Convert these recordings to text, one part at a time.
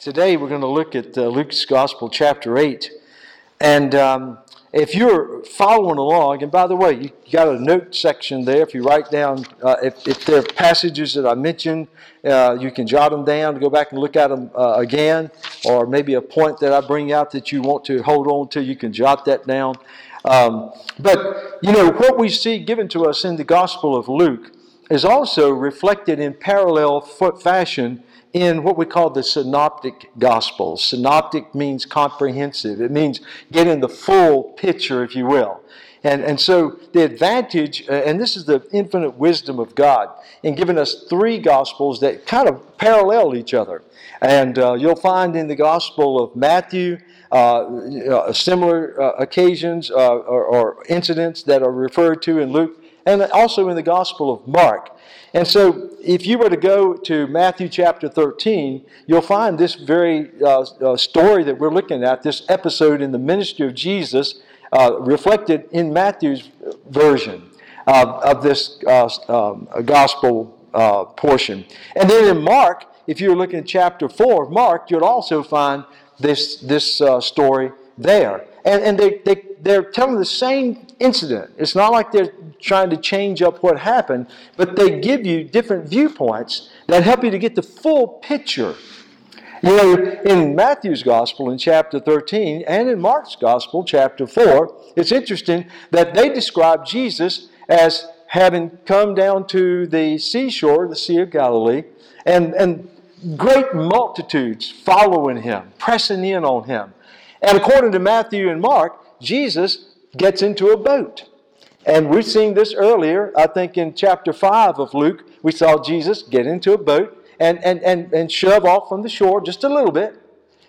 Today we're going to look at uh, Luke's Gospel, chapter 8. And um, if you're following along, and by the way, you got a note section there. If you write down, uh, if, if there are passages that I mentioned, uh, you can jot them down go back and look at them uh, again, or maybe a point that I bring out that you want to hold on to, you can jot that down. Um, but, you know, what we see given to us in the Gospel of Luke is also reflected in parallel fashion in what we call the synoptic gospels. Synoptic means comprehensive, it means getting the full picture, if you will. And, and so the advantage, uh, and this is the infinite wisdom of God, in giving us three gospels that kind of parallel each other. And uh, you'll find in the gospel of Matthew uh, similar uh, occasions uh, or, or incidents that are referred to in Luke, and also in the gospel of Mark. And so, if you were to go to Matthew chapter 13, you'll find this very uh, uh, story that we're looking at, this episode in the ministry of Jesus, uh, reflected in Matthew's version of this uh, um, gospel uh, portion. And then in Mark, if you're looking at chapter 4 of Mark, you'll also find this, this uh, story there. And, and they, they, they're telling the same incident. It's not like they're trying to change up what happened, but they give you different viewpoints that help you to get the full picture. You know, in Matthew's Gospel in chapter 13 and in Mark's Gospel, chapter 4, it's interesting that they describe Jesus as having come down to the seashore, the Sea of Galilee, and, and great multitudes following him, pressing in on him. And according to Matthew and Mark, Jesus gets into a boat. And we've seen this earlier, I think in chapter 5 of Luke, we saw Jesus get into a boat and, and, and, and shove off from the shore just a little bit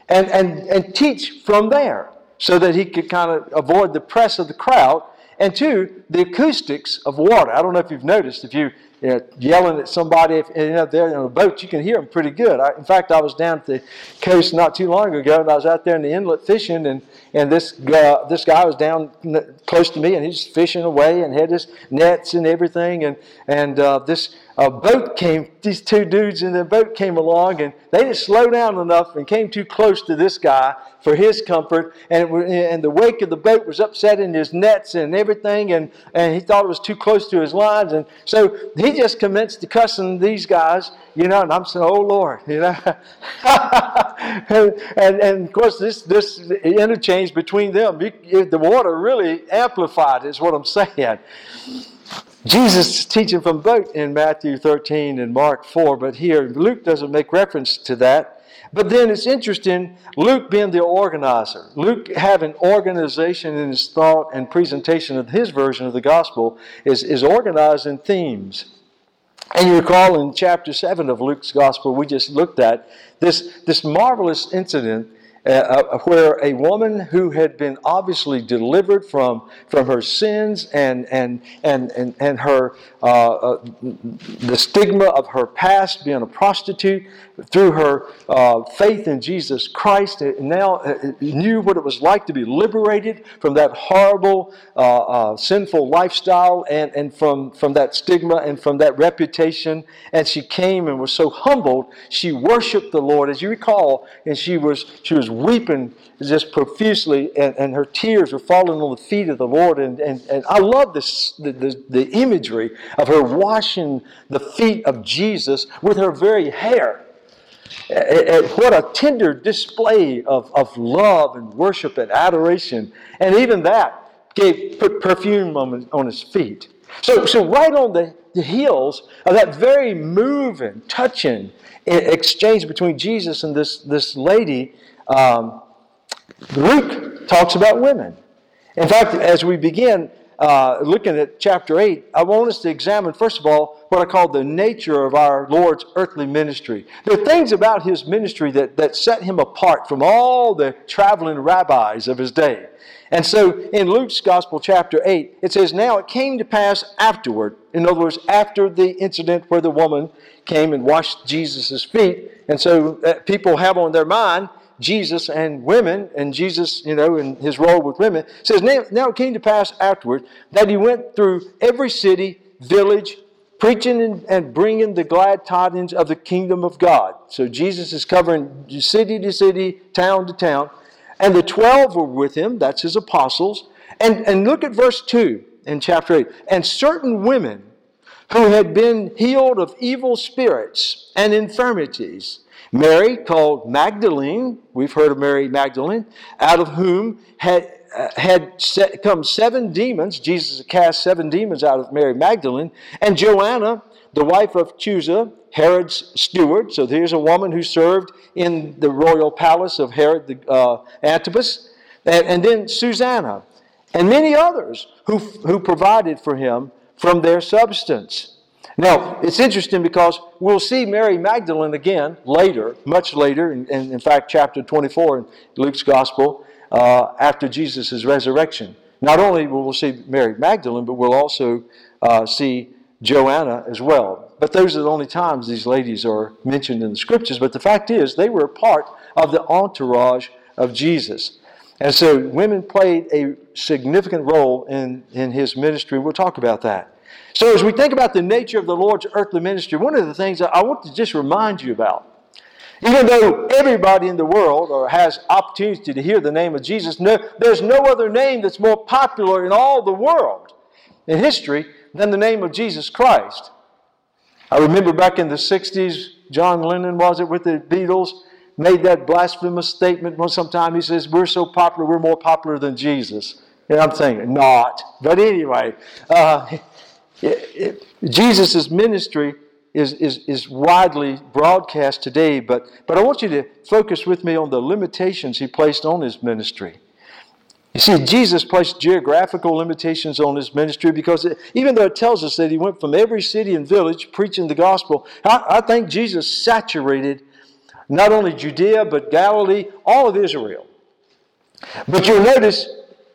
and, and, and teach from there so that he could kind of avoid the press of the crowd. And two, the acoustics of water. I don't know if you've noticed, if you you know, yelling at somebody. If, you know, on a boat, you can hear them pretty good. I, in fact, I was down at the coast not too long ago, and I was out there in the inlet fishing, and, and this guy, this guy was down close to me, and he's fishing away and had his nets and everything, and and uh, this a boat came, these two dudes in the boat came along and they didn't slow down enough and came too close to this guy for his comfort. And, it, and the wake of the boat was upsetting his nets and everything. And, and he thought it was too close to his lines. And so he just commenced to cussing these guys, you know. And I'm saying, oh Lord, you know. and, and, and, of course, this, this interchange between them, the water really amplified, is what I'm saying. Jesus is teaching from both in Matthew 13 and Mark 4, but here Luke doesn't make reference to that. But then it's interesting, Luke being the organizer, Luke having organization in his thought and presentation of his version of the gospel is, is organized in themes. And you recall in chapter 7 of Luke's gospel, we just looked at this, this marvelous incident uh, uh, where a woman who had been obviously delivered from, from her sins and, and, and, and, and her, uh, uh, the stigma of her past, being a prostitute, through her uh, faith in Jesus Christ, now uh, knew what it was like to be liberated from that horrible, sinful lifestyle and, and from, from that stigma and from that reputation. And she came and was so humbled, she worshiped the Lord. As you recall, and she was, she was weeping just profusely, and, and her tears were falling on the feet of the Lord. And, and, and I love this, the, the, the imagery of her washing the feet of Jesus with her very hair. What a tender display of, of love and worship and adoration. And even that gave put perfume on, on his feet. So, so right on the, the heels of that very moving, touching exchange between Jesus and this, this lady, um, Luke talks about women. In fact, as we begin uh, looking at chapter 8, I want us to examine, first of all, what I call the nature of our Lord's earthly ministry. There are things about his ministry that, that set him apart from all the traveling rabbis of his day. And so in Luke's Gospel, chapter 8, it says, Now it came to pass afterward, in other words, after the incident where the woman came and washed Jesus' feet. And so uh, people have on their mind Jesus and women, and Jesus, you know, in his role with women, says, now, now it came to pass afterward that he went through every city, village, preaching and, and bringing the glad tidings of the kingdom of God. So Jesus is covering city to city, town to town. And the 12 were with him, that's his apostles. And, and look at verse 2 in chapter 8. And certain women who had been healed of evil spirits and infirmities. Mary, called Magdalene, we've heard of Mary Magdalene, out of whom had, uh, had come seven demons. Jesus cast seven demons out of Mary Magdalene. And Joanna, the wife of Chuza, Herod's steward. So here's a woman who served in the royal palace of Herod the, uh, Antipas. And, and then Susanna, and many others who, who provided for him from their substance. Now, it's interesting because we'll see Mary Magdalene again later, much later, in, in, in fact, chapter 24 in Luke's Gospel, uh, after Jesus' resurrection. Not only will we see Mary Magdalene, but we'll also uh, see Joanna as well. But those are the only times these ladies are mentioned in the scriptures. But the fact is, they were a part of the entourage of Jesus. And so women played a significant role in, in his ministry. We'll talk about that. So, as we think about the nature of the Lord's earthly ministry, one of the things I want to just remind you about, even though everybody in the world or has opportunity to hear the name of Jesus, no, there's no other name that's more popular in all the world in history than the name of Jesus Christ. I remember back in the 60s, John Lennon was it with the Beatles? Made that blasphemous statement one sometime. He says, We're so popular, we're more popular than Jesus. And I'm saying, not. But anyway, uh, Jesus' ministry is, is, is widely broadcast today, but, but I want you to focus with me on the limitations he placed on his ministry. You see, Jesus placed geographical limitations on his ministry because it, even though it tells us that he went from every city and village preaching the gospel, I, I think Jesus saturated not only Judea, but Galilee, all of Israel. But you'll notice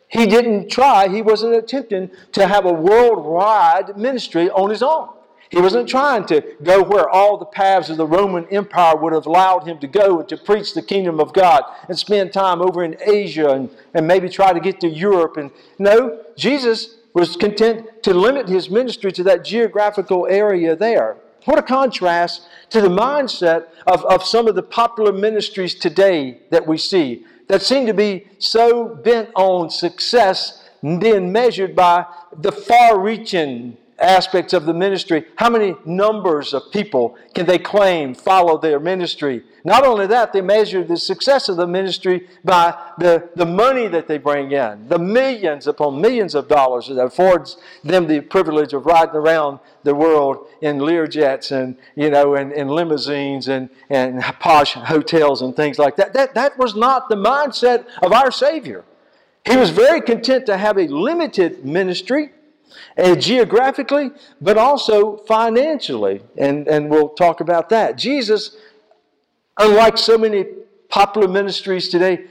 he didn't try, he wasn't attempting to have a worldwide ministry on his own. He wasn't trying to go where all the paths of the Roman Empire would have allowed him to go and to preach the kingdom of God and spend time over in Asia and, and maybe try to get to Europe. And no, Jesus was content to limit his ministry to that geographical area there. What a contrast to the mindset of, of some of the popular ministries today that we see that seem to be so bent on success being measured by the far reaching aspects of the ministry. How many numbers of people can they claim follow their ministry? Not only that, they measure the success of the ministry by the, the money that they bring in, the millions upon millions of dollars that affords them the privilege of riding around the world in Learjets and you know and, limousines and, and posh hotels and things like that. That that was not the mindset of our Savior. He was very content to have a limited ministry and geographically, but also financially. And, and we'll talk about that. Jesus, unlike so many popular ministries today,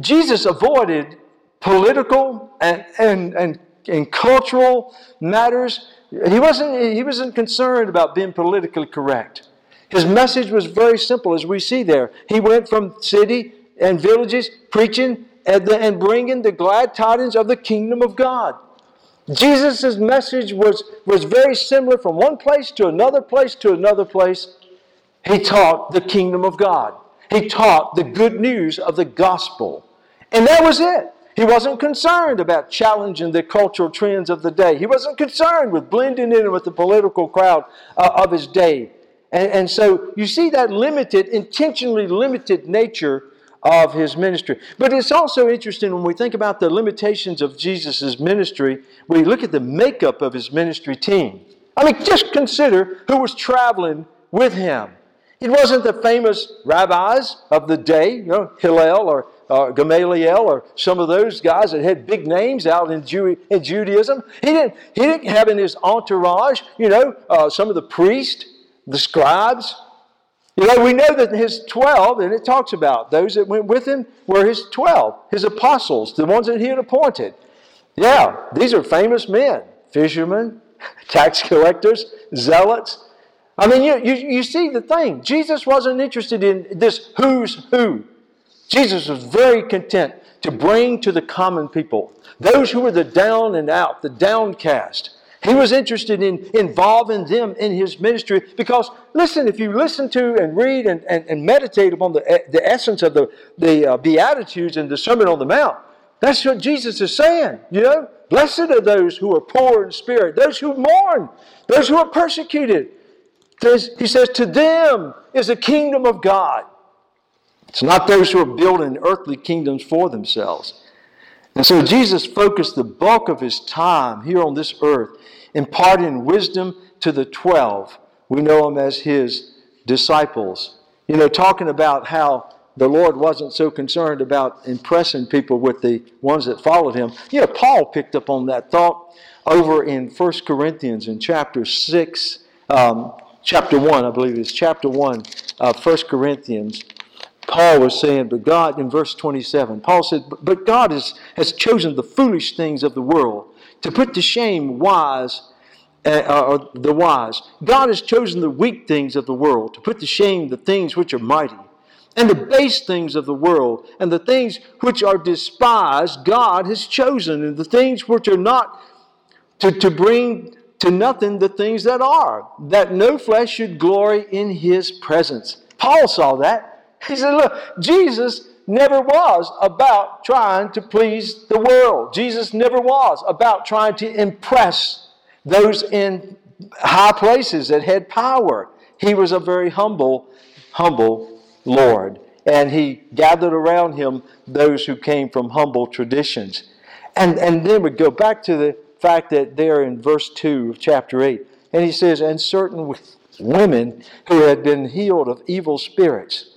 Jesus avoided political and, and, and, and cultural matters. He wasn't, he wasn't concerned about being politically correct. His message was very simple, as we see there. He went from city and villages preaching and, the, and bringing the glad tidings of the kingdom of God. Jesus' message was, was very similar from one place to another place to another place. He taught the kingdom of God. He taught the good news of the gospel. And that was it. He wasn't concerned about challenging the cultural trends of the day. He wasn't concerned with blending in with the political crowd uh, of his day. And, and so you see that limited, intentionally limited nature of his ministry. But it's also interesting when we think about the limitations of Jesus' ministry, we look at the makeup of his ministry team. I mean, just consider who was traveling with him. It wasn't the famous rabbis of the day, you know, Hillel or uh, Gamaliel or some of those guys that had big names out in, Jew- in Judaism. He didn't, he didn't have in his entourage, you know, uh, some of the priests, the scribes, you know, we know that his 12, and it talks about those that went with him were his 12, his apostles, the ones that he had appointed. Yeah, these are famous men fishermen, tax collectors, zealots. I mean, you, you, you see the thing. Jesus wasn't interested in this who's who. Jesus was very content to bring to the common people, those who were the down and out, the downcast. He was interested in involving them in his ministry because, listen, if you listen to and read and, and, and meditate upon the, the essence of the, the uh, Beatitudes and the Sermon on the Mount, that's what Jesus is saying, you know? Blessed are those who are poor in spirit, those who mourn, those who are persecuted. He says, To them is the kingdom of God. It's not those who are building earthly kingdoms for themselves. And so Jesus focused the bulk of his time here on this earth imparting wisdom to the 12. We know them as his disciples. You know, talking about how the Lord wasn't so concerned about impressing people with the ones that followed him. You know, Paul picked up on that thought over in 1 Corinthians in chapter 6, um, chapter 1, I believe it's chapter 1 of 1 Corinthians. Paul was saying, but God, in verse 27, Paul said, But God has, has chosen the foolish things of the world to put to shame wise uh, or the wise. God has chosen the weak things of the world to put to shame the things which are mighty. And the base things of the world and the things which are despised, God has chosen. And the things which are not, to, to bring to nothing the things that are, that no flesh should glory in his presence. Paul saw that. He said, Look, Jesus never was about trying to please the world. Jesus never was about trying to impress those in high places that had power. He was a very humble, humble Lord. And he gathered around him those who came from humble traditions. And, and then we go back to the fact that there in verse 2 of chapter 8, and he says, And certain women who had been healed of evil spirits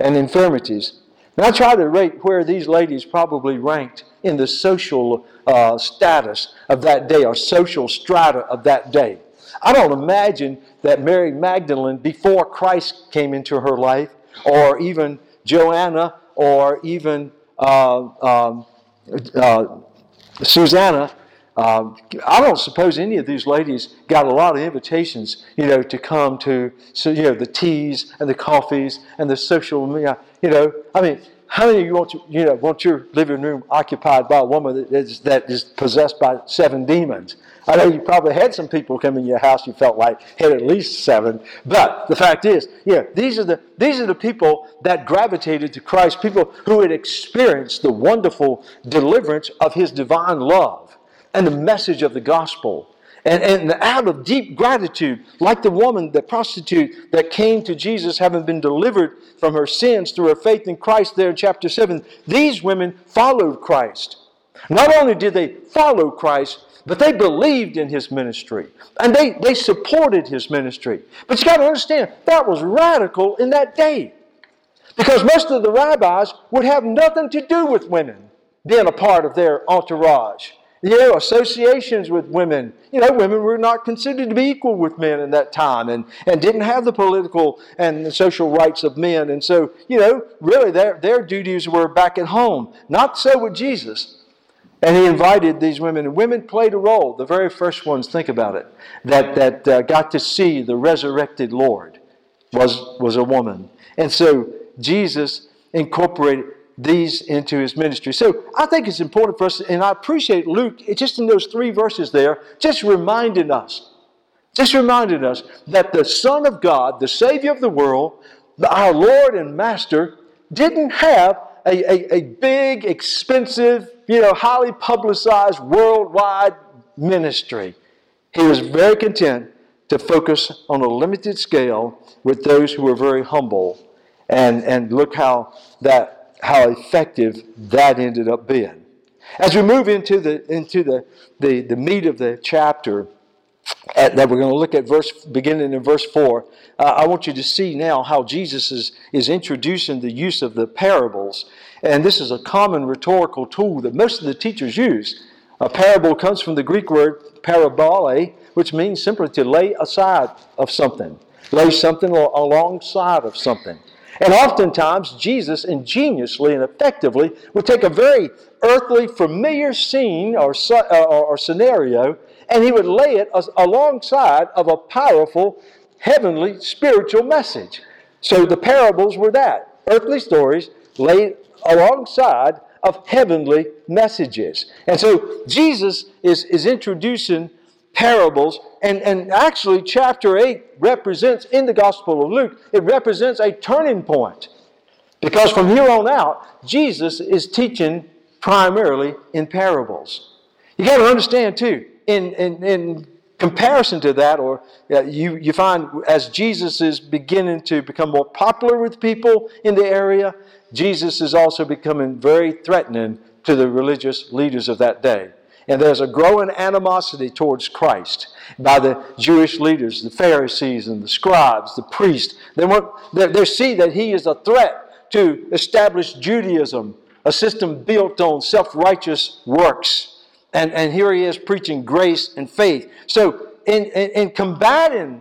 and infirmities and I try to rate where these ladies probably ranked in the social uh, status of that day or social strata of that day. I don't imagine that Mary Magdalene, before Christ came into her life, or even Joanna, or even uh, um, uh, Susanna, um, I don't suppose any of these ladies got a lot of invitations, you know, to come to, so, you know, the teas and the coffees and the social, you know. I mean, how many of you want, to, you know, want your living room occupied by a woman that is, that is possessed by seven demons? I know you probably had some people come in your house you felt like had at least seven, but the fact is, yeah, these are the these are the people that gravitated to Christ, people who had experienced the wonderful deliverance of His divine love and the message of the gospel. And, and out of deep gratitude, like the woman, the prostitute that came to Jesus having been delivered from her sins through her faith in Christ there in chapter 7, these women followed Christ. Not only did they follow Christ, but they believed in his ministry and they, they supported his ministry. But you got to understand, that was radical in that day. Because most of the rabbis would have nothing to do with women being a part of their entourage you know, associations with women. You know, women were not considered to be equal with men in that time and, and didn't have the political and the social rights of men. And so, you know, really their, their duties were back at home. Not so with Jesus. And he invited these women, and women played a role. The very first ones, think about it, that, that uh, got to see the resurrected Lord was, was a woman. And so Jesus incorporated these into his ministry. So I think it's important for us, and I appreciate Luke, just in those three verses there, just reminding us, just reminding us that the Son of God, the Savior of the world, our Lord and Master, didn't have a, a, a big, expensive, you know, highly publicized worldwide ministry. He was very content to focus on a limited scale with those who were very humble. And, and look how that how effective that ended up being. As we move into the, into the, the, the meat of the chapter, at, that we're going to look at verse beginning in verse 4 uh, i want you to see now how jesus is, is introducing the use of the parables. And this is a common rhetorical tool that most of the teachers use. A parable comes from the greek word parabole which means simply to lay aside of something lay something alongside of something and oftentimes, Jesus ingeniously and effectively would take a very earthly, familiar scene or, uh, or, or scenario and he would lay it alongside of a powerful, heavenly, spiritual message. So the parables were that earthly stories laid alongside of heavenly messages. And so Jesus is, is introducing parables. And, and actually, chapter 8 represents, in the Gospel of Luke, it represents a turning point. Because from here on out, Jesus is teaching primarily in parables. You got to understand, too, in, in, in comparison to that, or uh, you, you find as Jesus is beginning to become more popular with people in the area, Jesus is also becoming very threatening to the religious leaders of that day. And there's a growing animosity towards Christ by the Jewish leaders, the Pharisees and the scribes, the priests. They, want, they, they see that he is a threat to establish Judaism, a system built on self righteous works. And, and here he is preaching grace and faith. So, in, in, in combating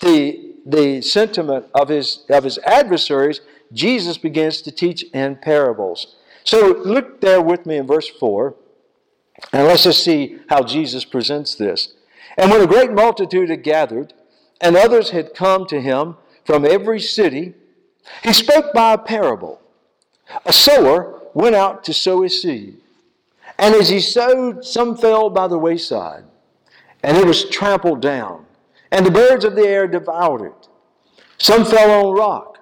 the, the sentiment of his, of his adversaries, Jesus begins to teach in parables. So, look there with me in verse 4, and let's just see how Jesus presents this. And when a great multitude had gathered, and others had come to him from every city, he spoke by a parable. A sower went out to sow his seed. And as he sowed, some fell by the wayside, and it was trampled down, and the birds of the air devoured it. Some fell on rock,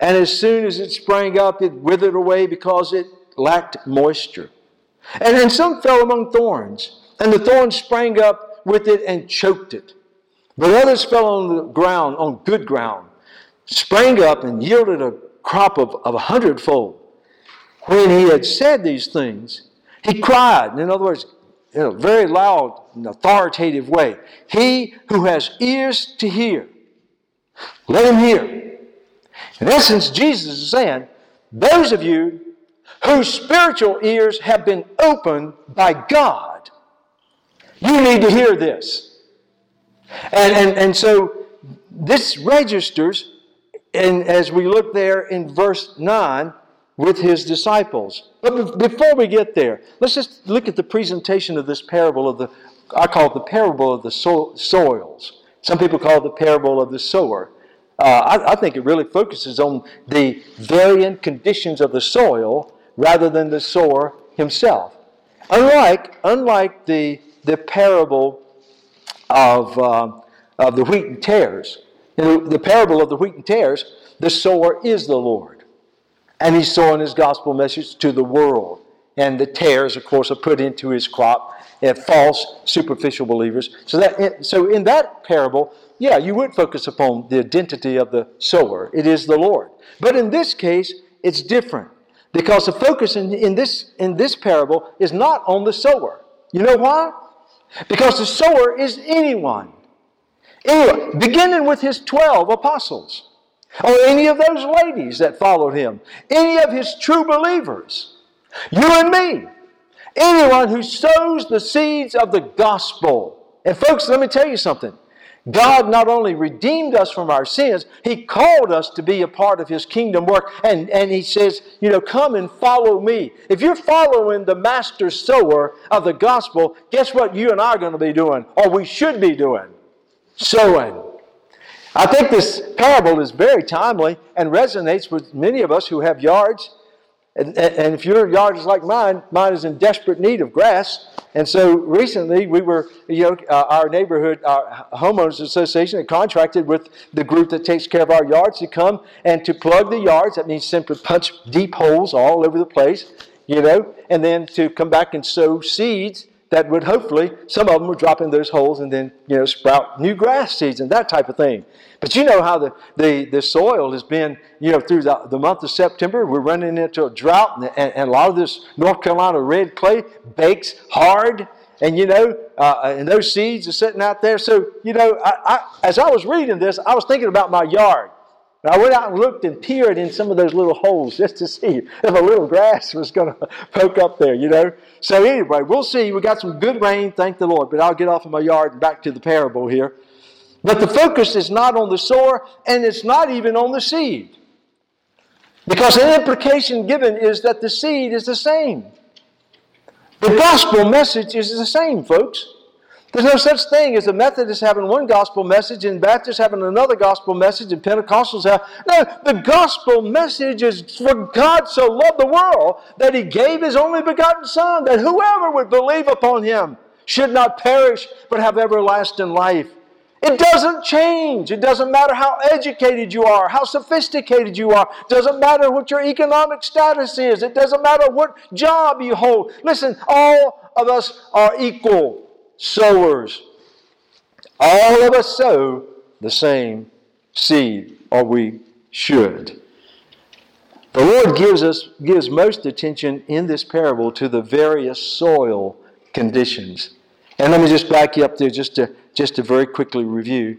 and as soon as it sprang up, it withered away because it lacked moisture. And then some fell among thorns, and the thorns sprang up with it and choked it. But others fell on the ground, on good ground, sprang up and yielded a crop of, of a hundredfold. When he had said these things, he cried, in other words, in a very loud and authoritative way, He who has ears to hear, let him hear. In essence, Jesus is saying, those of you whose spiritual ears have been opened by God, you need to hear this. And, and, and so this registers, and as we look there in verse 9, with his disciples. But before we get there, let's just look at the presentation of this parable of the, I call it the parable of the so- soils. Some people call it the parable of the sower. Uh, I, I think it really focuses on the varying conditions of the soil rather than the sower himself. Unlike, unlike the, the parable of, uh, of the wheat and tares, in the parable of the wheat and tares, the sower is the Lord. And he's sowing his gospel message to the world. And the tares, of course, are put into his crop and false, superficial believers. So, that, so in that parable, yeah, you would focus upon the identity of the sower. It is the Lord. But in this case, it's different. Because the focus in, in, this, in this parable is not on the sower. You know why? Because the sower is anyone. Anyone, beginning with his 12 apostles or any of those ladies that followed him, any of his true believers, you and me, anyone who sows the seeds of the gospel. And folks, let me tell you something. God not only redeemed us from our sins, He called us to be a part of His kingdom work. And, and He says, you know, come and follow me. If you're following the master sower of the gospel, guess what you and I are going to be doing, or we should be doing? Sowing. I think this parable is very timely and resonates with many of us who have yards. And, and if your yard is like mine, mine is in desperate need of grass. And so recently, we were, you know, uh, our neighborhood our homeowners association had contracted with the group that takes care of our yards to come and to plug the yards. That means simply punch deep holes all over the place, you know, and then to come back and sow seeds that would hopefully, some of them would drop in those holes and then, you know, sprout new grass seeds and that type of thing. But you know how the, the, the soil has been, you know, through the, the month of September, we're running into a drought and, and, and a lot of this North Carolina red clay bakes hard. And you know, uh, and those seeds are sitting out there. So, you know, I, I, as I was reading this, I was thinking about my yard. I went out and looked and peered in some of those little holes just to see if a little grass was going to poke up there, you know. So anyway, we'll see. We got some good rain, thank the Lord. But I'll get off of my yard and back to the parable here. But the focus is not on the sower, and it's not even on the seed. Because the implication given is that the seed is the same. The gospel message is the same, folks. There's no such thing as a Methodist having one gospel message and Baptists having another gospel message and Pentecostals have. No, the gospel message is for God so loved the world that he gave his only begotten Son, that whoever would believe upon him should not perish, but have everlasting life. It doesn't change. It doesn't matter how educated you are, how sophisticated you are. It doesn't matter what your economic status is. It doesn't matter what job you hold. Listen, all of us are equal sowers. All of us sow the same seed, or we should. The Lord gives us gives most attention in this parable to the various soil conditions. And let me just back you up there just to just to very quickly review,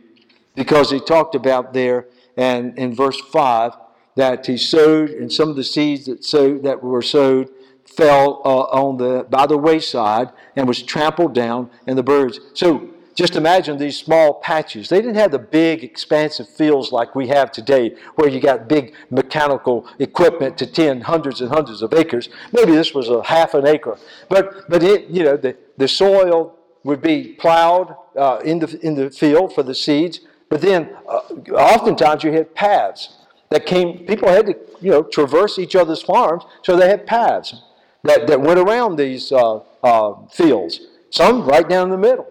because he talked about there and in verse five that he sowed, and some of the seeds that sowed that were sowed fell uh, on the by the wayside and was trampled down, and the birds. So just imagine these small patches. They didn't have the big, expansive fields like we have today, where you got big mechanical equipment to tend hundreds and hundreds of acres. Maybe this was a half an acre, but but it you know the the soil would be plowed uh, in the in the field for the seeds. But then, uh, oftentimes you had paths that came. People had to you know traverse each other's farms, so they had paths that that went around these uh, uh fields. Some right down the middle.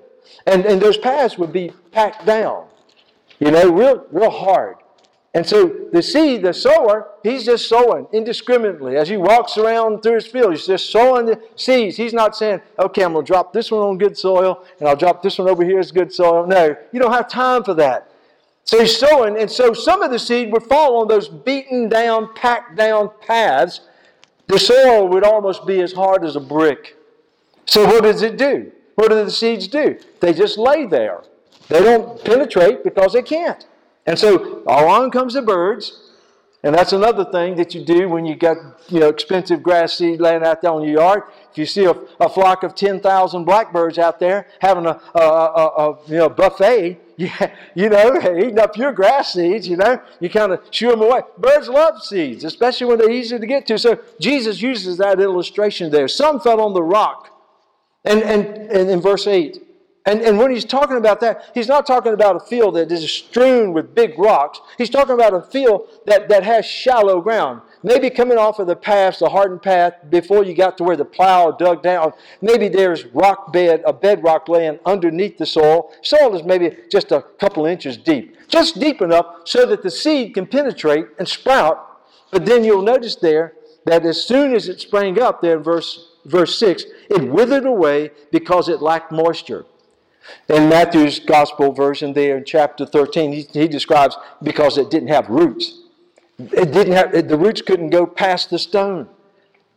And, and those paths would be packed down, you know, real, real hard. And so the seed, the sower, he's just sowing indiscriminately. As he walks around through his field, he's just sowing the seeds. He's not saying, okay, I'm going to drop this one on good soil, and I'll drop this one over here as good soil. No, you don't have time for that. So he's sowing, and so some of the seed would fall on those beaten down, packed down paths. The soil would almost be as hard as a brick. So what does it do? What do the seeds do? They just lay there. They don't penetrate because they can't. And so along comes the birds, and that's another thing that you do when you got you know expensive grass seed laying out there on your yard. If you see a, a flock of ten thousand blackbirds out there having a, a, a, a you know buffet, you, you know eating up your grass seeds, you know you kind of shoo them away. Birds love seeds, especially when they're easy to get to. So Jesus uses that illustration there. Some fell on the rock and, and, and in verse 8, and, and when he's talking about that, he's not talking about a field that is strewn with big rocks. He's talking about a field that, that has shallow ground. Maybe coming off of the path, the hardened path, before you got to where the plow dug down, maybe there's rock bed, a bedrock laying underneath the soil. Soil is maybe just a couple inches deep. Just deep enough so that the seed can penetrate and sprout. But then you'll notice there that as soon as it sprang up there in verse verse 6, it withered away because it lacked moisture. In Matthew's gospel version there in chapter 13, he, he describes because it didn't have roots. It didn't have, the roots couldn't go past the stone.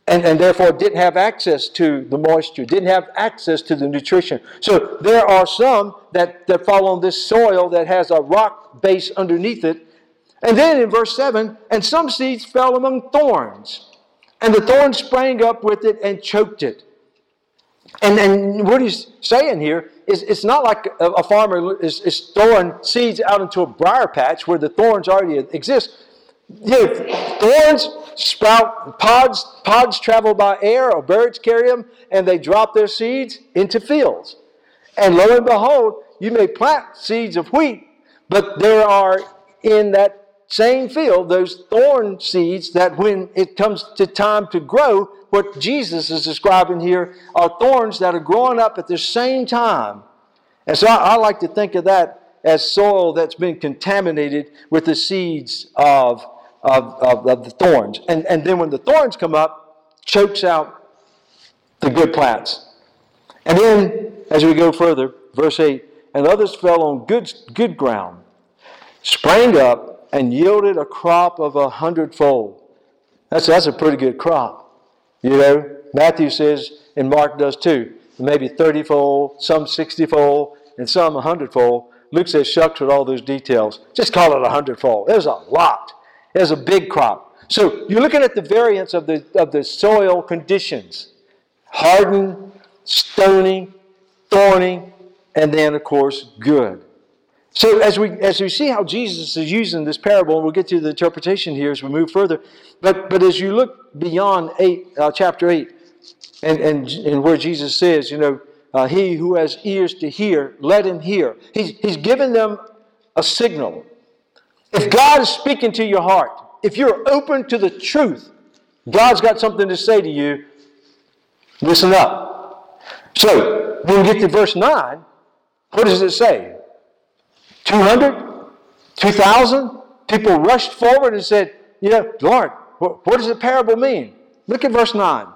And, and therefore didn't have access to the moisture, didn't have access to the nutrition. So there are some that, that fall on this soil that has a rock base underneath it. And then in verse 7, and some seeds fell among thorns and the thorns sprang up with it and choked it. And, and what he's saying here is it's not like a, a farmer is, is, throwing seeds out into a briar patch where the thorns already exist. You know, thorns sprout, pods, pods travel by air, or birds carry them, and they drop their seeds into fields. And lo and behold, you may plant seeds of wheat, but there are in that same field, those thorn seeds that when it comes to time to grow, what Jesus is describing here are thorns that are growing up at the same time. And so I, I like to think of that as soil that's been contaminated with the seeds of, of, of, of the thorns. And, and then when the thorns come up, chokes out the good plants. And then, as we go further, verse 8, and others fell on good, good ground, sprang up, and yielded a crop of a hundredfold. That's, that's a pretty good crop. You know, Matthew says, and Mark does too, maybe 30 fold, some 60 fold, and some 100 fold. Luke says, shucks with all those details. Just call it a hundredfold. There's a lot. There's a big crop. So you're looking at the variance of the, of the soil conditions hardened, stony, thorny, and then, of course, good. So as we as we see how Jesus is using this parable, and we'll get to the interpretation here as we move further. But but as you look beyond eight, uh, chapter eight, and, and and where Jesus says, you know, uh, he who has ears to hear, let him hear. He's he's given them a signal. If God is speaking to your heart, if you're open to the truth, God's got something to say to you. Listen up. So when we get to verse 9, what does it say? 200? 2,000? People rushed forward and said, know, Lord, what, what does the parable mean? Look at verse 9.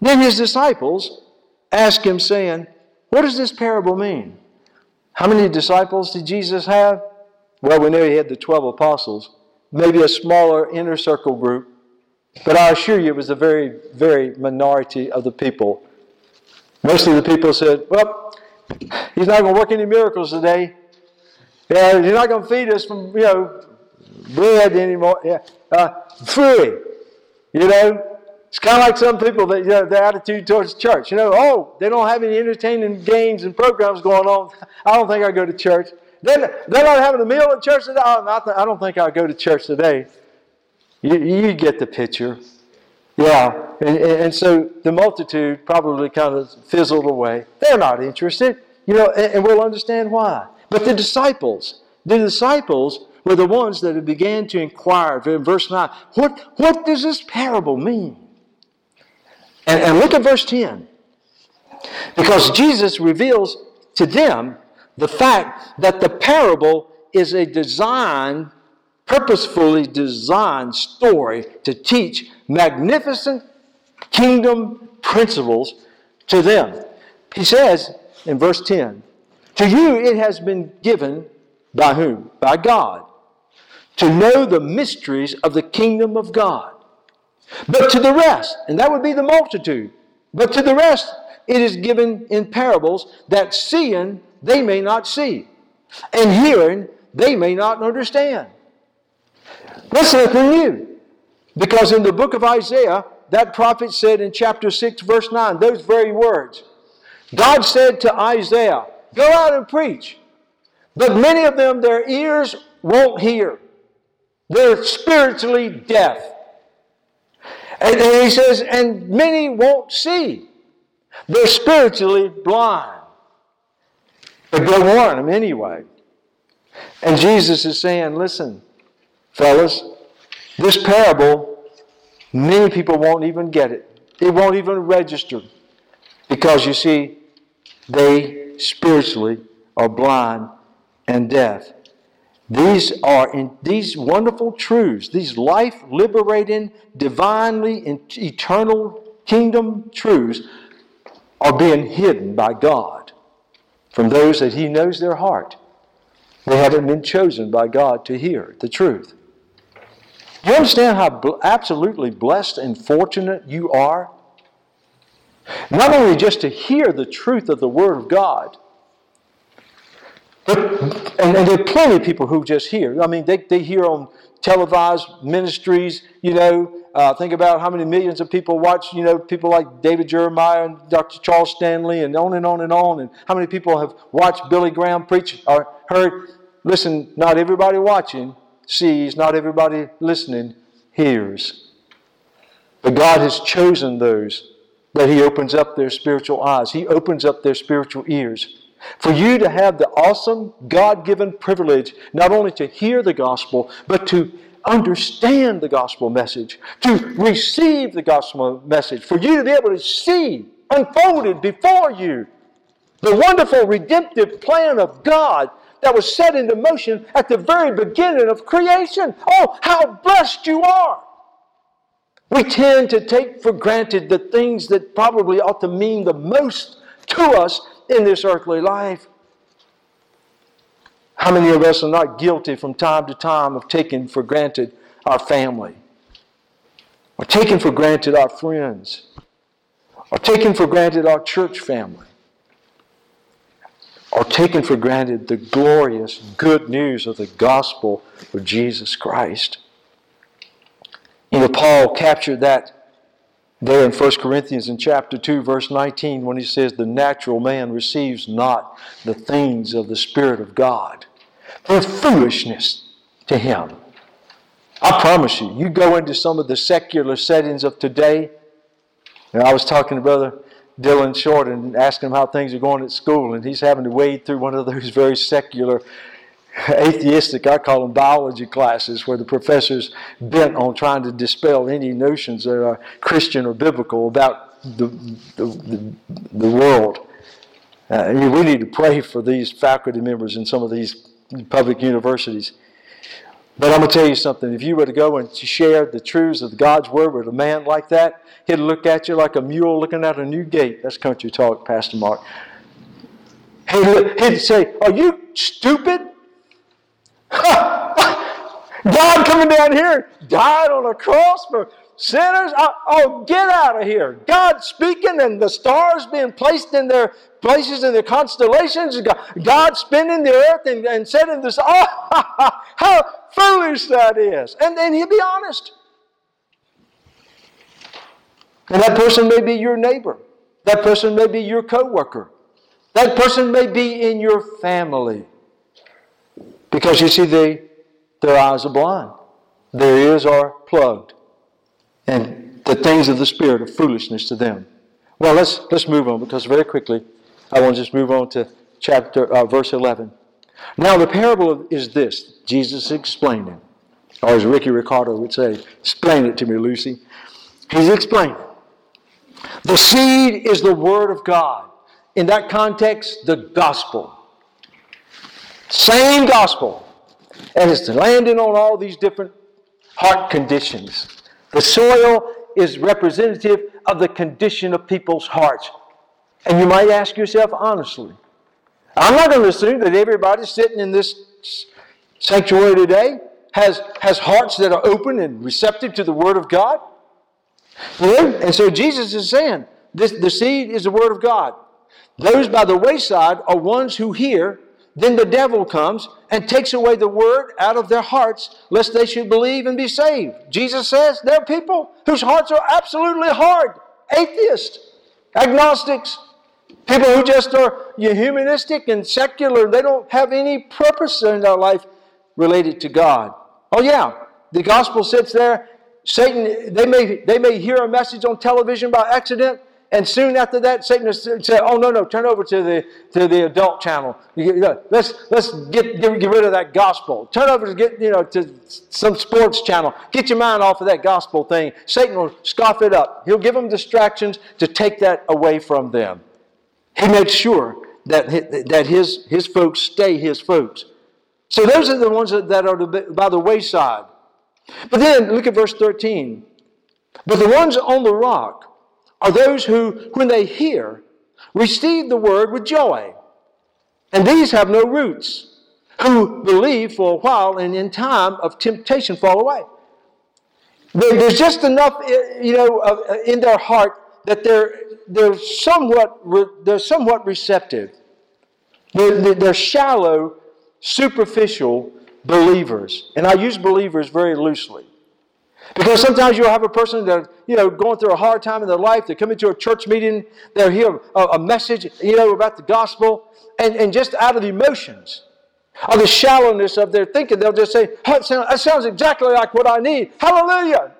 Then his disciples asked him, saying, What does this parable mean? How many disciples did Jesus have? Well, we know he had the 12 apostles, maybe a smaller inner circle group, but I assure you it was a very, very minority of the people. Most of the people said, Well, he's not going to work any miracles today. Yeah, he's not going to feed us from, you know, bread anymore. Yeah. Uh, free. You know, it's kind of like some people that you know their attitude towards church. You know, oh, they don't have any entertaining games and programs going on. I don't think I go to church. Then they're not having a meal at church today. I don't think I'll go to church today. You, you get the picture. Yeah, and, and so the multitude probably kind of fizzled away. They're not interested, you know, and we'll understand why. But the disciples, the disciples were the ones that began to inquire in verse 9 what, what does this parable mean? And, and look at verse 10. Because Jesus reveals to them the fact that the parable is a design, purposefully designed story to teach magnificent kingdom principles to them. He says in verse 10 To you it has been given by whom? By God. To know the mysteries of the kingdom of God. But to the rest, and that would be the multitude, but to the rest it is given in parables that seeing they may not see, and hearing they may not understand. That's nothing new. Because in the book of Isaiah, that prophet said in chapter 6, verse 9, those very words God said to Isaiah, Go out and preach. But many of them, their ears won't hear. They're spiritually deaf. And, he says, and many won't see. They're spiritually blind. But go warn them anyway. And Jesus is saying, listen, fellas, this parable, many people won't even get it. It won't even register. Because you see, they spiritually are blind and deaf. These are in, these wonderful truths, these life liberating, divinely eternal kingdom truths are being hidden by God from those that He knows their heart. They haven't been chosen by God to hear the truth. You understand how absolutely blessed and fortunate you are? Not only just to hear the truth of the Word of God, but, and, and there are plenty of people who just hear. I mean, they, they hear on televised ministries, you know. Uh, think about how many millions of people watch, you know, people like David Jeremiah and Dr. Charles Stanley and on and on and on. And how many people have watched Billy Graham preach or heard. Listen, not everybody watching sees, not everybody listening hears. But God has chosen those that He opens up their spiritual eyes, He opens up their spiritual ears. For you to have the awesome God given privilege not only to hear the gospel, but to understand the gospel message, to receive the gospel message, for you to be able to see unfolded before you the wonderful redemptive plan of God that was set into motion at the very beginning of creation. Oh, how blessed you are! We tend to take for granted the things that probably ought to mean the most to us in this earthly life. How many of us are not guilty from time to time of taking for granted our family? Or taking for granted our friends? Or taking for granted our church family? Or taking for granted the glorious good news of the gospel of Jesus Christ? You know, Paul captured that there in 1 Corinthians in chapter 2 verse 19 when he says the natural man receives not the things of the spirit of God. They're foolishness to him. I promise you, you go into some of the secular settings of today. And I was talking to Brother Dylan Short and asking him how things are going at school, and he's having to wade through one of those very secular atheistic, I call them biology classes, where the professor's bent on trying to dispel any notions that are Christian or biblical about the, the, the, the world. Uh, we need to pray for these faculty members in some of these public universities. But I'm going to tell you something. If you were to go and to share the truths of God's Word with a man like that, he'd look at you like a mule looking at a new gate. That's country talk, Pastor Mark. He'd, he'd say, Are you stupid? God coming down here died on a cross for sinners. Oh, get out of here. God speaking and the stars being placed in their places in the constellations. God spinning the earth and, and setting this. Oh, how foolish that is. And then he'll be honest. And that person may be your neighbor. That person may be your coworker. That person may be in your family. Because you see, they, their eyes are blind. Their ears are plugged. And the things of the Spirit are foolishness to them. Well, let's, let's move on because very quickly I want to just move on to chapter uh, verse 11. Now the parable is this. Jesus explaining. Or as Ricky Ricardo would say, explain it to me, Lucy. He's explaining. The seed is the Word of God. In that context, the gospel. Same gospel. And it's landing on all these different heart conditions. The soil is representative of the condition of people's hearts. And you might ask yourself honestly, I'm not going to assume that everybody sitting in this sanctuary today has, has hearts that are open and receptive to the Word of God. And so Jesus is saying, this, the seed is the Word of God. Those by the wayside are ones who hear, then the devil comes and takes away the Word out of their hearts, lest they should believe and be saved. Jesus says there are people whose hearts are absolutely hard atheists, agnostics, People who just are humanistic and secular, they don't have any purpose in their life related to God. Oh, yeah, the gospel sits there. Satan, they may, they may hear a message on television by accident, and soon after that, Satan said, "Oh no, no, turn over to the to the adult channel. Let's let's get, get get rid of that gospel. Turn over to get you know to some sports channel. Get your mind off of that gospel thing. Satan will scoff it up. He'll give them distractions to take that away from them. He makes sure that, that his, his folks stay his folks. So those are the ones that, that are by the wayside. But then look at verse 13. But the ones on the rock are those who, when they hear, receive the word with joy. And these have no roots, who believe for a while and in time of temptation fall away. There's just enough, eh, you know, in their heart that they're, they're, somewhat, they're somewhat receptive. They're, they're shallow, superficial believers. And I use believers very loosely. Because sometimes you'll have a person that, you know, going through a hard time in their life, they come into a church meeting, they'll hear a, a message, you know, about the gospel, and, and just out of emotions, or the shallowness of their thinking, they'll just say, that sounds exactly like what I need. Hallelujah.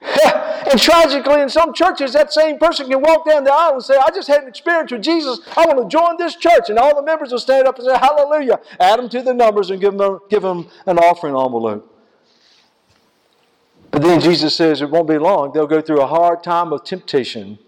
and tragically, in some churches, that same person can walk down the aisle and say, I just had an experience with Jesus. I want to join this church. And all the members will stand up and say, Hallelujah. Add them to the numbers and give them, give them an offering envelope. But then Jesus says it won't be long. They'll go through a hard time of temptation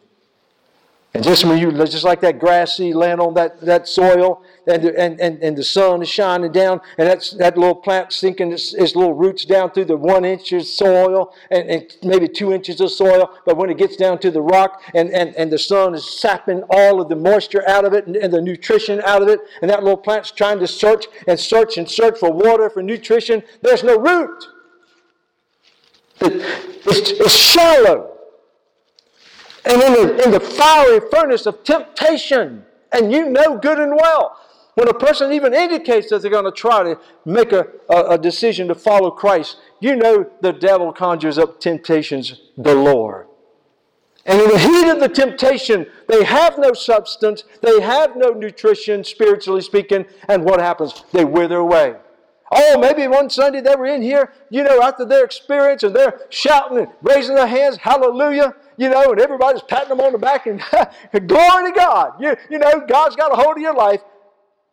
and just when you, just like that grass seed land on that, that soil, and, and, and, and the sun is shining down, and that's, that little plant sinking its, its little roots down through the one inch of soil, and, and maybe two inches of soil, but when it gets down to the rock, and, and, and the sun is sapping all of the moisture out of it, and, and the nutrition out of it, and that little plant's trying to search and search and search for water, for nutrition, there's no root. It, it's, it's shallow and in the, in the fiery furnace of temptation. And you know good and well. When a person even indicates that they're going to try to make a, a, a decision to follow Christ, you know the devil conjures up temptations galore. And in the heat of the temptation, they have no substance, they have no nutrition, spiritually speaking, and what happens? They wither away. Oh, maybe one Sunday they were in here, you know, after their experience, and they're shouting and raising their hands, hallelujah, you know, and everybody's patting them on the back and glory to God. You, you know, God's got a hold of your life.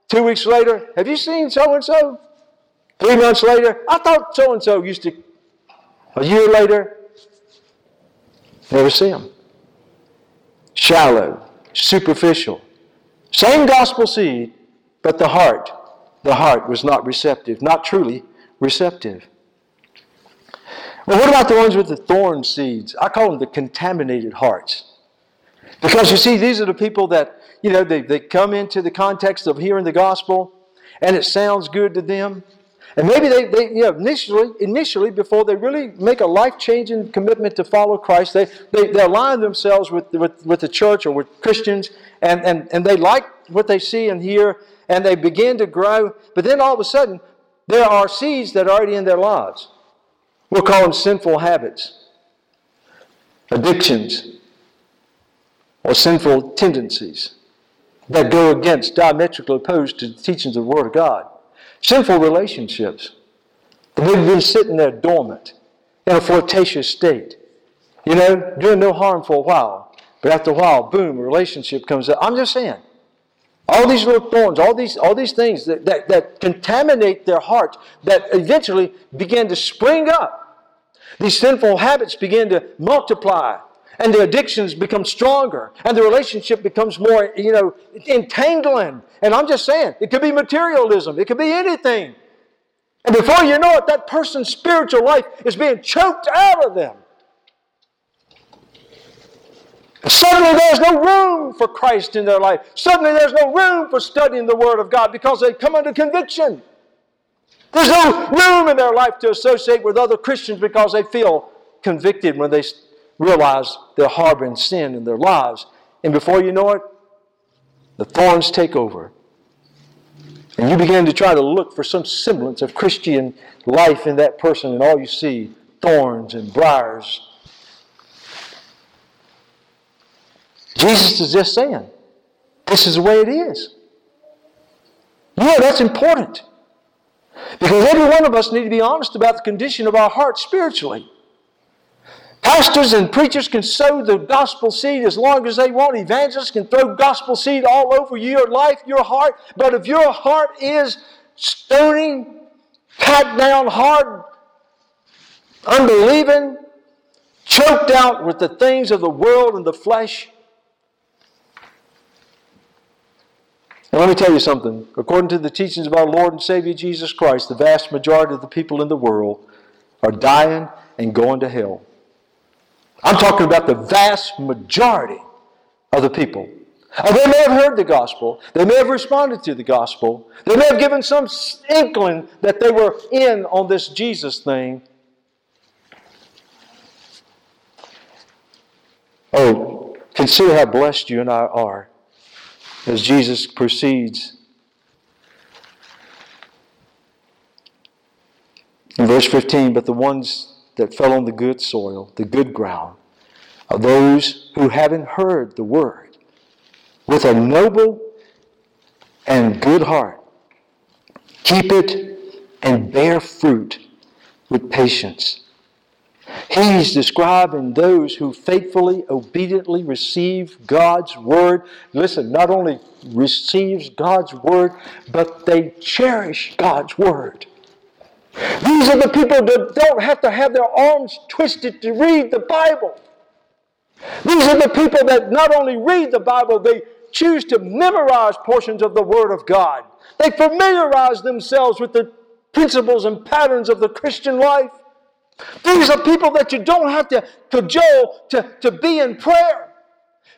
Two weeks later, have you seen so and so? Three months later, I thought so and so used to. A year later, never see them. Shallow, superficial. Same gospel seed, but the heart, the heart was not receptive, not truly receptive. Well, what about the ones with the thorn seeds? I call them the contaminated hearts. Because you see, these are the people that, you know, they, they come into the context of hearing the gospel and it sounds good to them. And maybe they, they you know, initially, initially, before they really make a life changing commitment to follow Christ, they, they, they align themselves with, with, with the church or with Christians and, and, and they like what they see and hear and they begin to grow. But then all of a sudden, there are seeds that are already in their lives. We'll call them sinful habits, addictions, or sinful tendencies that go against, diametrically opposed to the teachings of the Word of God. Sinful relationships that have been sitting there dormant in a flirtatious state. You know, doing no harm for a while. But after a while, boom, a relationship comes up. I'm just saying. All these little thorns, all these, all these things that, that, that contaminate their heart, that eventually begin to spring up. These sinful habits begin to multiply and the addictions become stronger and the relationship becomes more, you know, entangling. And I'm just saying, it could be materialism, it could be anything. And before you know it, that person's spiritual life is being choked out of them. Suddenly there's no room for Christ in their life. Suddenly there's no room for studying the Word of God because they come under conviction. There's no room in their life to associate with other Christians because they feel convicted when they realize they're harboring sin in their lives. And before you know it, the thorns take over. And you begin to try to look for some semblance of Christian life in that person, and all you see thorns and briars. Jesus is just saying, this is the way it is. Yeah, that's important. Because every one of us need to be honest about the condition of our heart spiritually. Pastors and preachers can sow the gospel seed as long as they want. Evangelists can throw gospel seed all over your life, your heart. But if your heart is stony, packed down hard, unbelieving, choked out with the things of the world and the flesh, And let me tell you something. According to the teachings of our Lord and Savior Jesus Christ, the vast majority of the people in the world are dying and going to hell. I'm talking about the vast majority of the people. they may have heard the gospel. They may have responded to the gospel. They may have given some inkling that they were in on this Jesus thing. Oh, consider how blessed you and I are as Jesus proceeds. In verse 15, but the ones that fell on the good soil, the good ground, are those who, having heard the word, with a noble and good heart, keep it and bear fruit with patience. He's describing those who faithfully, obediently receive God's word. Listen, not only receives God's word, but they cherish God's word. These are the people that don't have to have their arms twisted to read the Bible. These are the people that not only read the Bible, they choose to memorize portions of the Word of God. They familiarize themselves with the principles and patterns of the Christian life. These are people that you don't have to cajole to, to be in prayer.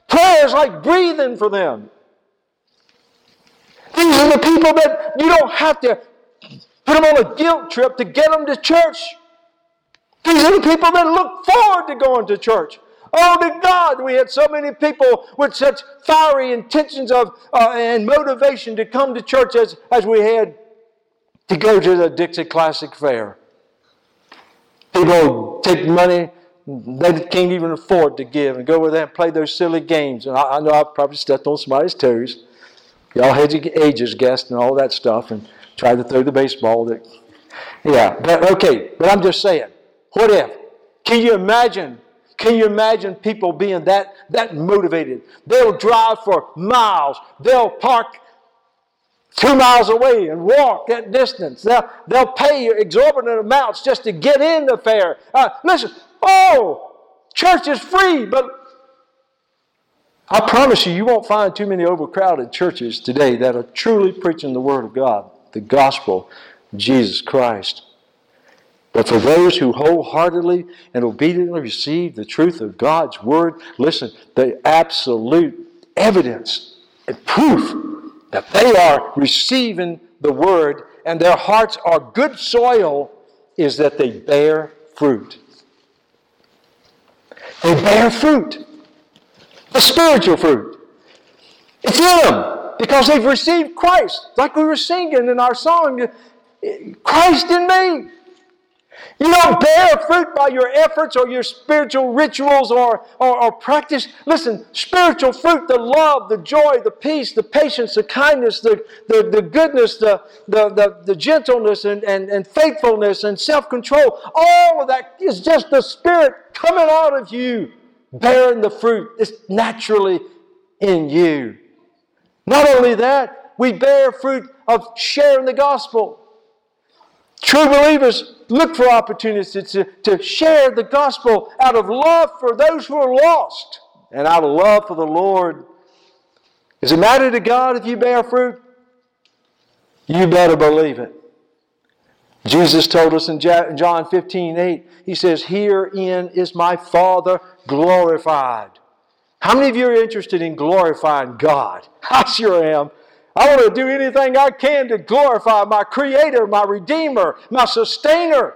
Prayer is like breathing for them. These are the people that you don't have to put them on a guilt trip to get them to church. These are the people that look forward to going to church. Oh, to God, we had so many people with such fiery intentions of uh, and motivation to come to church as, as we had to go to the Dixie Classic Fair. People take money they can't even afford to give and go over there and play those silly games. And I, I know I've probably stepped on somebody's toes. Y'all had your ages guessed and all that stuff and tried to throw the baseball. That, yeah, but okay, but I'm just saying, what if? Can you imagine? Can you imagine people being that, that motivated? They'll drive for miles. They'll park two miles away and walk that distance. They'll, they'll pay you exorbitant amounts just to get in the fair. Uh, listen, oh, church is free, but I promise you, you won't find too many overcrowded churches today that are truly preaching the Word of God, the gospel Jesus Christ. But for those who wholeheartedly and obediently receive the truth of God's Word, listen, the absolute evidence and proof that they are receiving the Word and their hearts are good soil is that they bear fruit. They bear fruit. The spiritual fruit. It's in them because they've received Christ. Like we were singing in our song, Christ in me. You don't bear fruit by your efforts or your spiritual rituals or, or, or, practice. Listen, spiritual fruit, the love, the joy, the peace, the patience, the kindness, the, the, the goodness, the, the, the, the gentleness and, and, and faithfulness and self control, all of that is just the Spirit coming out of you, bearing the fruit. It's naturally in you. Not only that, we bear fruit of sharing the gospel. True believers look for opportunities to, to share the gospel out of love for those who are lost and out of love for the Lord. Does it matter to God if you bear fruit? You better believe it. Jesus told us in John 15, 8, He says, Herein is my Father glorified. How many of you are interested in glorifying God? I sure am. I want to do anything I can to glorify my Creator, my Redeemer, my Sustainer,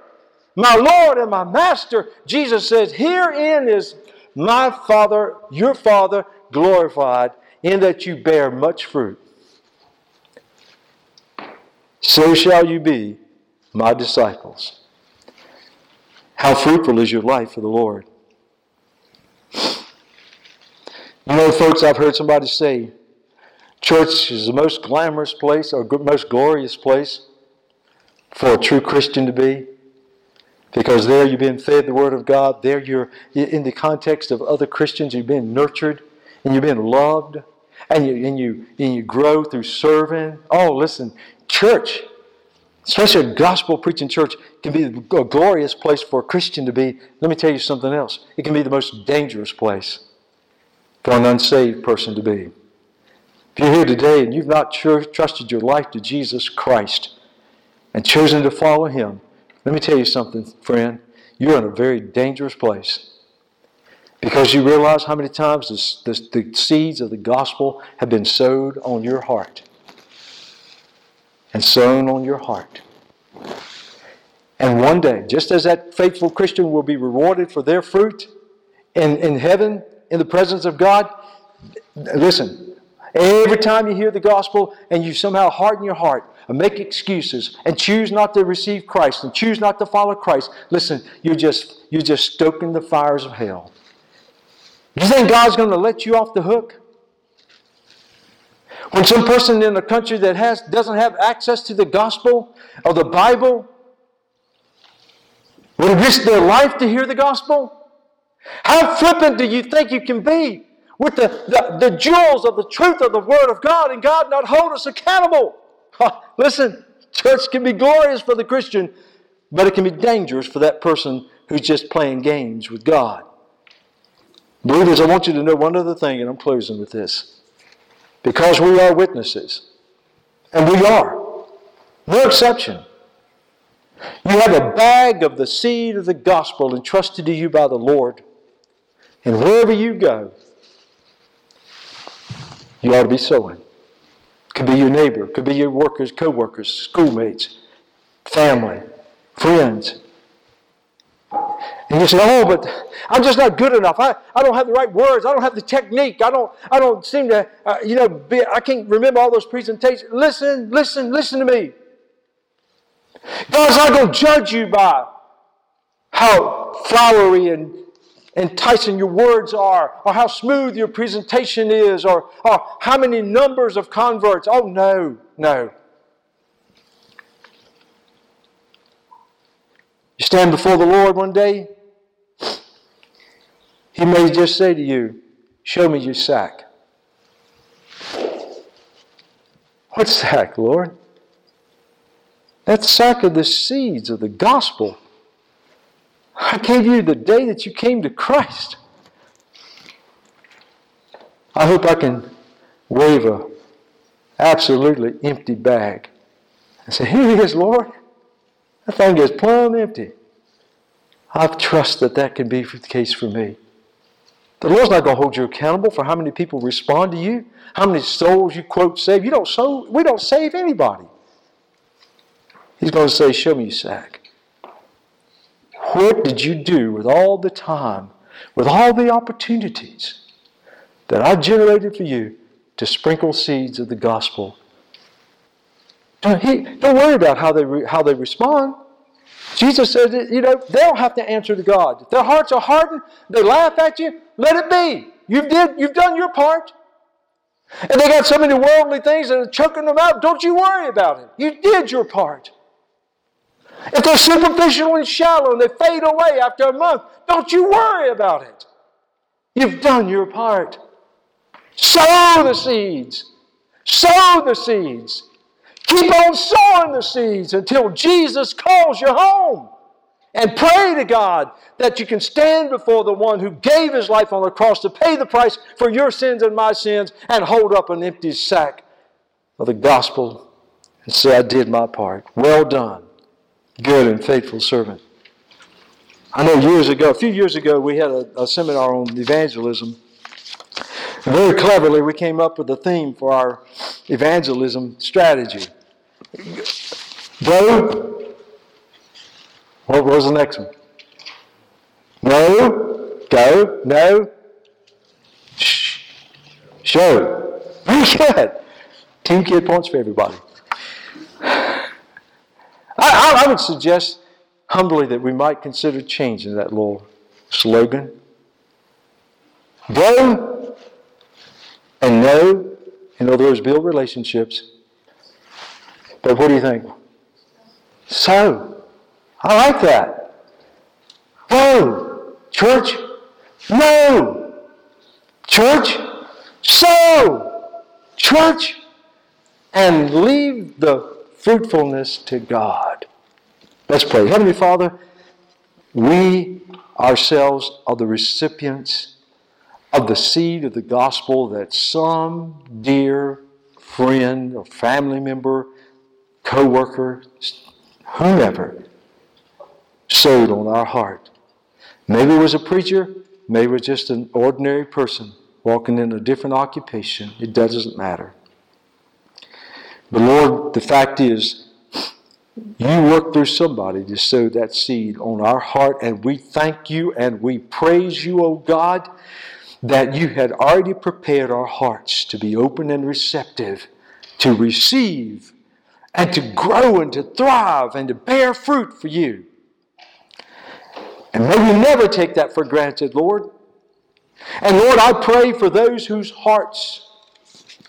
my Lord, and my Master. Jesus says, Herein is my Father, your Father, glorified, in that you bear much fruit. So shall you be my disciples. How fruitful is your life for the Lord? You know, folks, I've heard somebody say, Church is the most glamorous place or most glorious place for a true Christian to be. Because there you've been fed the Word of God. There you're in the context of other Christians, you've been nurtured and you've been loved. And you, and you, and you grow through serving. Oh, listen, church, especially a gospel preaching church, can be a glorious place for a Christian to be. Let me tell you something else. It can be the most dangerous place for an unsaved person to be. If you're here today and you've not trusted your life to Jesus Christ and chosen to follow Him, let me tell you something, friend. You're in a very dangerous place. Because you realize how many times the, the, the seeds of the gospel have been sowed on your heart and sown on your heart. And one day, just as that faithful Christian will be rewarded for their fruit in, in heaven, in the presence of God, listen, Every time you hear the gospel and you somehow harden your heart and make excuses and choose not to receive Christ and choose not to follow Christ, listen, you're just, you're just stoking the fires of hell. Do you think God's going to let you off the hook? When some person in a country that has, doesn't have access to the gospel or the Bible would risk their life to hear the gospel? How flippant do you think you can be? With the, the, the jewels of the truth of the Word of God and God not hold us accountable. Listen, church can be glorious for the Christian, but it can be dangerous for that person who's just playing games with God. Believers, I want you to know one other thing, and I'm closing with this. Because we are witnesses, and we are, no exception. You have a bag of the seed of the gospel entrusted to you by the Lord. And wherever you go, you ought to be sowing. Could be your neighbor, could be your workers, co-workers, schoolmates, family, friends. And you say, oh, but I'm just not good enough. I, I don't have the right words. I don't have the technique. I don't, I don't seem to, uh, you know, be, I can't remember all those presentations. Listen, listen, listen to me. God's not going to judge you by how flowery and enticing your words are, or how smooth your presentation is, or, or how many numbers of converts. Oh, no, no. You stand before the Lord one day, He may just say to you, Show me your sack. What sack, Lord? That sack of the seeds of the gospel I gave you the day that you came to Christ. I hope I can wave a absolutely empty bag and say, Here it is, Lord. That thing is plumb empty. I trust that that can be the case for me. The Lord's not going to hold you accountable for how many people respond to you, how many souls you quote save. You don't so we don't save anybody. He's going to say, Show me, Zach. What did you do with all the time, with all the opportunities that I generated for you to sprinkle seeds of the gospel? Don't, don't worry about how they, re, how they respond. Jesus said, you know, they'll have to answer to God. If their hearts are hardened, they laugh at you, let it be. You've, did, you've done your part. And they got so many worldly things that are choking them out. Don't you worry about it. You did your part. If they're superficial and shallow and they fade away after a month, don't you worry about it. You've done your part. Sow the seeds. Sow the seeds. Keep on sowing the seeds until Jesus calls you home. And pray to God that you can stand before the one who gave his life on the cross to pay the price for your sins and my sins and hold up an empty sack of the gospel and say, I did my part. Well done good and faithful servant. I know years ago, a few years ago, we had a, a seminar on evangelism. very cleverly, we came up with a theme for our evangelism strategy. Go. What was the next one? No. Go. No. Shh. Show. Very good. Team kid points for everybody. I, I, would suggest humbly that we might consider changing that little slogan. Go and know, in other words, build relationships. But what do you think? So, I like that. Go, church. Know, church. Sow, church. And leave the fruitfulness to God. Let's pray. Heavenly Father, we ourselves are the recipients of the seed of the gospel that some dear friend or family member, co worker, whomever sowed on our heart. Maybe it was a preacher, maybe it was just an ordinary person walking in a different occupation. It doesn't matter. But Lord, the fact is, you work through somebody to sow that seed on our heart, and we thank you and we praise you, O oh God, that you had already prepared our hearts to be open and receptive, to receive and to grow and to thrive and to bear fruit for you. And may we never take that for granted, Lord. And Lord, I pray for those whose hearts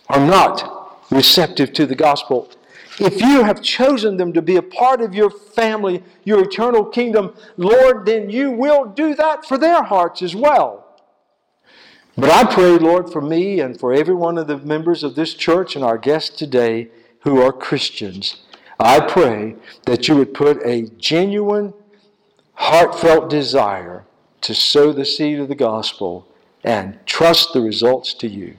are not receptive to the gospel. If you have chosen them to be a part of your family, your eternal kingdom, Lord, then you will do that for their hearts as well. But I pray, Lord, for me and for every one of the members of this church and our guests today who are Christians, I pray that you would put a genuine, heartfelt desire to sow the seed of the gospel and trust the results to you.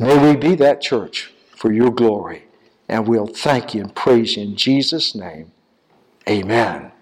May we be that church for your glory. And we'll thank you and praise you in Jesus' name. Amen.